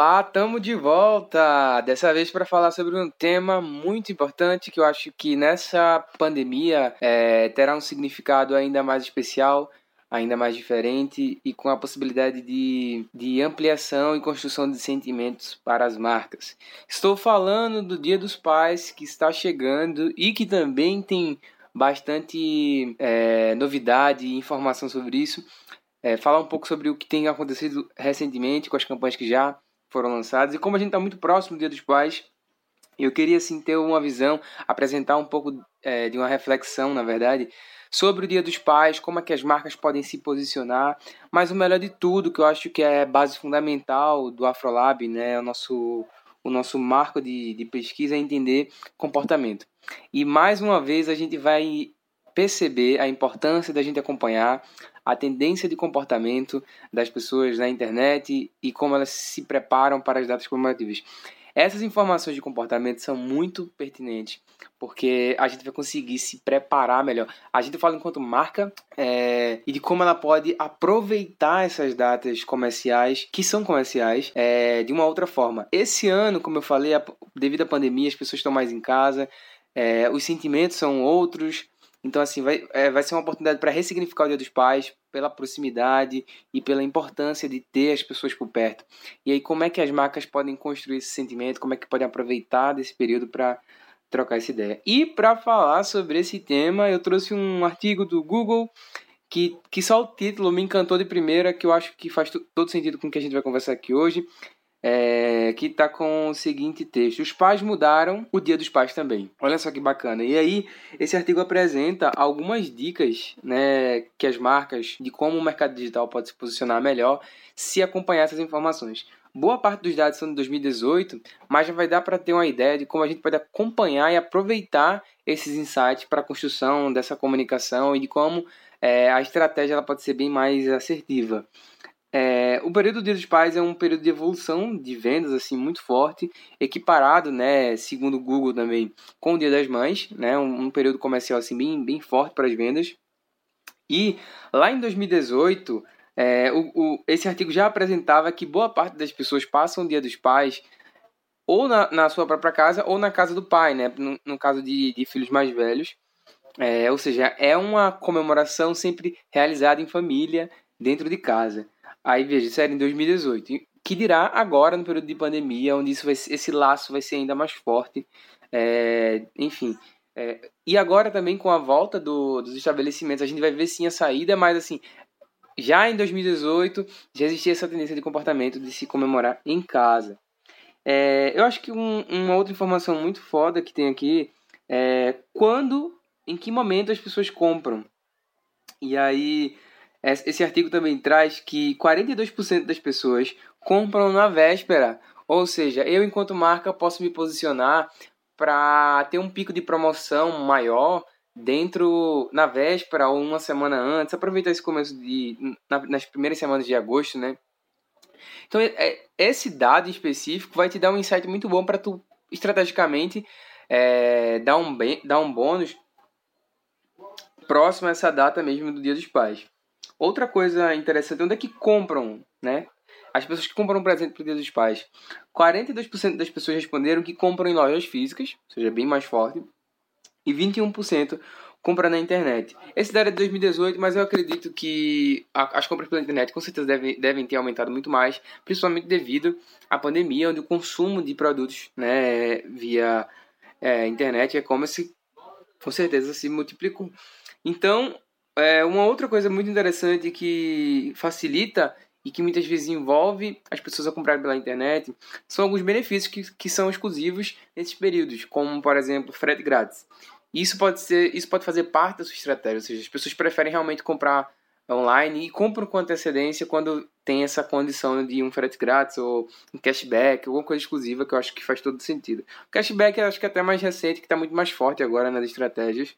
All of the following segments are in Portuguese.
Olá, estamos de volta! Dessa vez para falar sobre um tema muito importante que eu acho que nessa pandemia é, terá um significado ainda mais especial, ainda mais diferente e com a possibilidade de, de ampliação e construção de sentimentos para as marcas. Estou falando do Dia dos Pais que está chegando e que também tem bastante é, novidade e informação sobre isso é, falar um pouco sobre o que tem acontecido recentemente com as campanhas que já foram lançadas e como a gente está muito próximo do Dia dos Pais. Eu queria assim ter uma visão, apresentar um pouco é, de uma reflexão, na verdade, sobre o Dia dos Pais, como é que as marcas podem se posicionar, mas o melhor de tudo, que eu acho que é base fundamental do Afrolab, né, o nosso o nosso marco de, de pesquisa é entender comportamento. E mais uma vez a gente vai perceber a importância da gente acompanhar a tendência de comportamento das pessoas na internet e como elas se preparam para as datas comemorativas. Essas informações de comportamento são muito pertinentes, porque a gente vai conseguir se preparar melhor. A gente fala enquanto marca é, e de como ela pode aproveitar essas datas comerciais, que são comerciais, é, de uma outra forma. Esse ano, como eu falei, devido à pandemia, as pessoas estão mais em casa, é, os sentimentos são outros, então, assim, vai, é, vai ser uma oportunidade para ressignificar o Dia dos Pais pela proximidade e pela importância de ter as pessoas por perto. E aí, como é que as marcas podem construir esse sentimento? Como é que podem aproveitar desse período para trocar essa ideia? E para falar sobre esse tema, eu trouxe um artigo do Google que, que só o título me encantou de primeira, que eu acho que faz todo sentido com o que a gente vai conversar aqui hoje é, que está com o seguinte texto: Os pais mudaram o dia dos pais também. Olha só que bacana. E aí, esse artigo apresenta algumas dicas né, que as marcas de como o mercado digital pode se posicionar melhor se acompanhar essas informações. Boa parte dos dados são de 2018, mas já vai dar para ter uma ideia de como a gente pode acompanhar e aproveitar esses insights para a construção dessa comunicação e de como é, a estratégia ela pode ser bem mais assertiva. É, o período do Dia dos Pais é um período de evolução de vendas assim muito forte, equiparado, né, segundo o Google também, com o Dia das Mães, né, um, um período comercial assim bem, bem forte para as vendas. E lá em 2018, é, o, o, esse artigo já apresentava que boa parte das pessoas passam o Dia dos Pais ou na, na sua própria casa ou na casa do pai, né, no, no caso de, de filhos mais velhos. É, ou seja, é uma comemoração sempre realizada em família, dentro de casa. Aí veja, isso era em 2018. Que dirá agora, no período de pandemia, onde isso vai, esse laço vai ser ainda mais forte. É, enfim. É, e agora também com a volta do, dos estabelecimentos, a gente vai ver sim a saída, mas assim, já em 2018 já existia essa tendência de comportamento de se comemorar em casa. É, eu acho que um, uma outra informação muito foda que tem aqui é quando, em que momento as pessoas compram. E aí esse artigo também traz que 42% das pessoas compram na véspera. Ou seja, eu, enquanto marca, posso me posicionar para ter um pico de promoção maior dentro na véspera ou uma semana antes, aproveitar esse começo de na, nas primeiras semanas de agosto, né? Então, é, esse dado específico vai te dar um insight muito bom para tu estrategicamente é, dar, um bem, dar um bônus próximo a essa data mesmo do Dia dos Pais. Outra coisa interessante, onde é que compram, né? As pessoas que compram um presente para o Dia dos Pais. 42% das pessoas responderam que compram em lojas físicas, ou seja, bem mais forte. E 21% compram na internet. Esse dado é de 2018, mas eu acredito que as compras pela internet com certeza devem, devem ter aumentado muito mais, principalmente devido à pandemia, onde o consumo de produtos né, via é, internet e e-commerce com certeza se multiplicou. Então, é, uma outra coisa muito interessante que facilita e que muitas vezes envolve as pessoas a comprarem pela internet são alguns benefícios que, que são exclusivos nesses períodos, como por exemplo frete grátis. Isso pode ser, isso pode fazer parte da sua estratégia, ou seja, as pessoas preferem realmente comprar online e compram com antecedência quando tem essa condição de um frete grátis ou um cashback, alguma coisa exclusiva que eu acho que faz todo sentido. O cashback eu acho que é até mais recente, que está muito mais forte agora nas estratégias.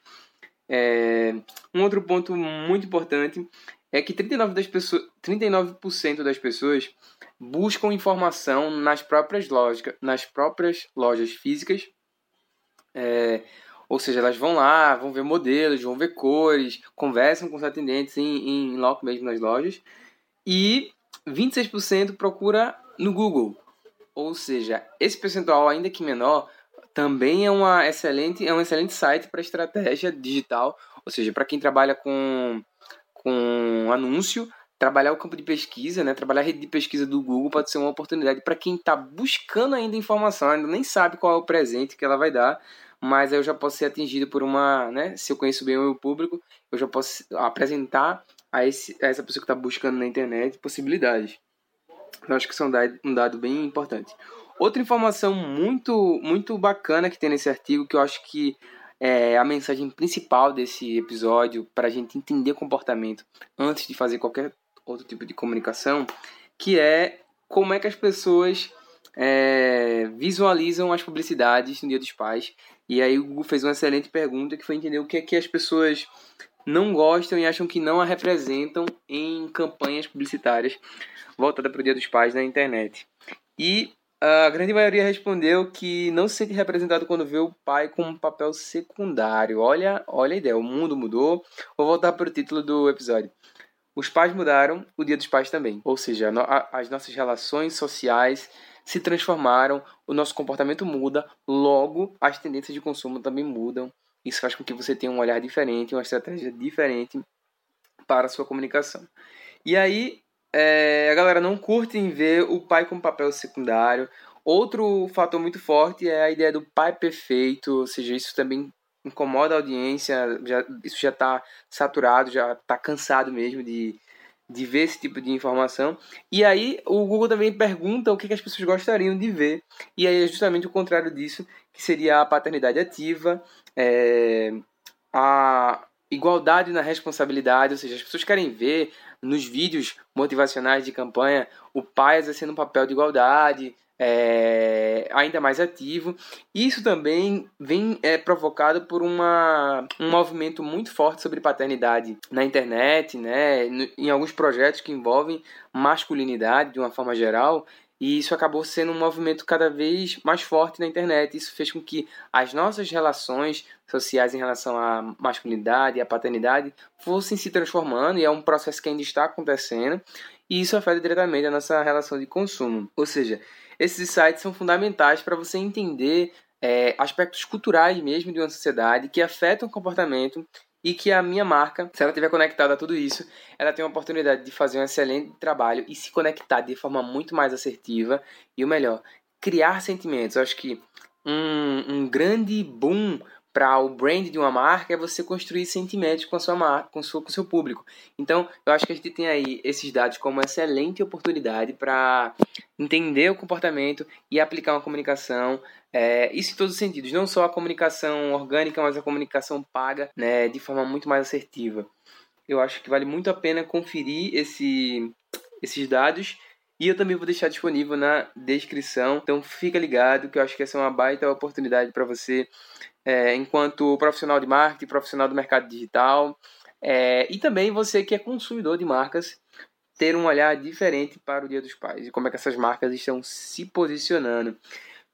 É, um outro ponto muito importante é que 39%, das pessoas, 39 das pessoas buscam informação nas próprias lojas, nas próprias lojas físicas. É, ou seja, elas vão lá, vão ver modelos, vão ver cores, conversam com os atendentes em, em loco mesmo nas lojas. E 26% procura no Google. Ou seja, esse percentual, ainda que menor, também é, uma excelente, é um excelente site para estratégia digital, ou seja, para quem trabalha com, com anúncio, trabalhar o campo de pesquisa, né, trabalhar a rede de pesquisa do Google pode ser uma oportunidade para quem está buscando ainda informação, ainda nem sabe qual é o presente que ela vai dar, mas aí eu já posso ser atingido por uma, né, se eu conheço bem o meu público, eu já posso apresentar a, esse, a essa pessoa que está buscando na internet possibilidades. Eu acho que isso é um dado bem importante. Outra informação muito, muito bacana que tem nesse artigo, que eu acho que é a mensagem principal desse episódio para a gente entender comportamento antes de fazer qualquer outro tipo de comunicação, que é como é que as pessoas é, visualizam as publicidades no Dia dos Pais. E aí o Google fez uma excelente pergunta que foi entender o que é que as pessoas não gostam e acham que não a representam em campanhas publicitárias voltadas para o Dia dos Pais na internet. E a grande maioria respondeu que não se sente representado quando vê o pai com um papel secundário. Olha, olha a ideia, o mundo mudou. Vou voltar para o título do episódio. Os pais mudaram, o dia dos pais também. Ou seja, as nossas relações sociais se transformaram, o nosso comportamento muda, logo as tendências de consumo também mudam. Isso faz com que você tenha um olhar diferente, uma estratégia diferente para a sua comunicação. E aí, é, a galera não curte em ver o pai como papel secundário. Outro fator muito forte é a ideia do pai perfeito, ou seja, isso também incomoda a audiência, já, isso já está saturado, já está cansado mesmo de, de ver esse tipo de informação. E aí o Google também pergunta o que, que as pessoas gostariam de ver. E aí é justamente o contrário disso, que seria a paternidade ativa, é, a igualdade na responsabilidade, ou seja, as pessoas querem ver nos vídeos motivacionais de campanha o pai exercendo um papel de igualdade, é, ainda mais ativo. Isso também vem é, provocado por uma, um movimento muito forte sobre paternidade na internet, né, em alguns projetos que envolvem masculinidade de uma forma geral. E isso acabou sendo um movimento cada vez mais forte na internet. Isso fez com que as nossas relações sociais em relação à masculinidade e à paternidade fossem se transformando, e é um processo que ainda está acontecendo, e isso afeta diretamente a nossa relação de consumo. Ou seja, esses sites são fundamentais para você entender é, aspectos culturais mesmo de uma sociedade que afetam o comportamento e que a minha marca, se ela estiver conectada a tudo isso, ela tem a oportunidade de fazer um excelente trabalho e se conectar de forma muito mais assertiva e o melhor, criar sentimentos. Eu acho que um, um grande boom para o brand de uma marca é você construir sentimentos com a sua marca, com, com o seu público. Então, eu acho que a gente tem aí esses dados como uma excelente oportunidade para entender o comportamento e aplicar uma comunicação. É, isso em todos os sentidos, não só a comunicação orgânica, mas a comunicação paga, né, de forma muito mais assertiva. Eu acho que vale muito a pena conferir esse, esses dados e eu também vou deixar disponível na descrição. Então fica ligado que eu acho que essa é uma baita oportunidade para você é, enquanto profissional de marketing, profissional do mercado digital, é, e também você que é consumidor de marcas, ter um olhar diferente para o Dia dos Pais e como é que essas marcas estão se posicionando.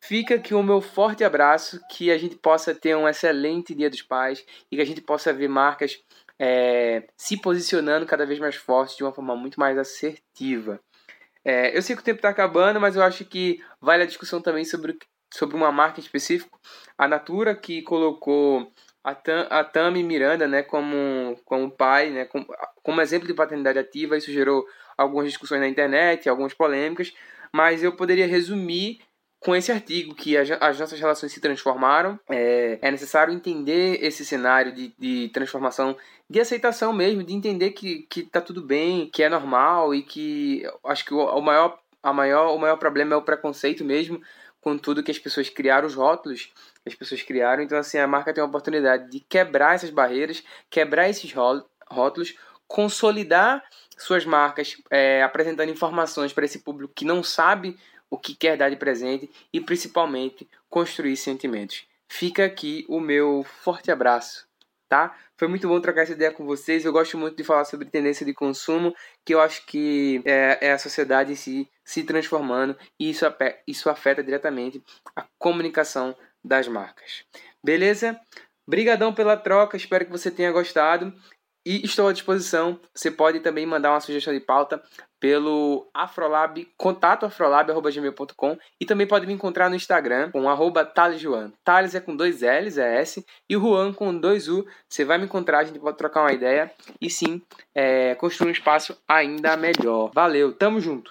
Fica aqui o meu forte abraço, que a gente possa ter um excelente Dia dos Pais e que a gente possa ver marcas é, se posicionando cada vez mais fortes de uma forma muito mais assertiva. É, eu sei que o tempo está acabando, mas eu acho que vale a discussão também sobre sobre uma marca em específico, a Natura que colocou a, Tam, a Tami Miranda, né, como, como pai, né, como, como exemplo de paternidade ativa, isso gerou algumas discussões na internet, algumas polêmicas, mas eu poderia resumir com esse artigo que as, as nossas relações se transformaram, é, é necessário entender esse cenário de, de transformação, de aceitação mesmo, de entender que, que tá tudo bem, que é normal e que acho que o, o maior, a maior, o maior problema é o preconceito mesmo, com tudo que as pessoas criaram, os rótulos as pessoas criaram. Então, assim, a marca tem a oportunidade de quebrar essas barreiras, quebrar esses rótulos, consolidar suas marcas, é, apresentando informações para esse público que não sabe o que quer dar de presente e, principalmente, construir sentimentos. Fica aqui o meu forte abraço tá? Foi muito bom trocar essa ideia com vocês. Eu gosto muito de falar sobre tendência de consumo, que eu acho que é, é a sociedade em si se transformando e isso, isso afeta diretamente a comunicação das marcas. Beleza? Brigadão pela troca, espero que você tenha gostado. E estou à disposição. Você pode também mandar uma sugestão de pauta pelo afrolab, contato afrolab.gmail.com e também pode me encontrar no Instagram com arroba Thales Thales é com dois L's, é S, e o Juan com dois U. Você vai me encontrar, a gente pode trocar uma ideia e sim, é, construir um espaço ainda melhor. Valeu, tamo junto!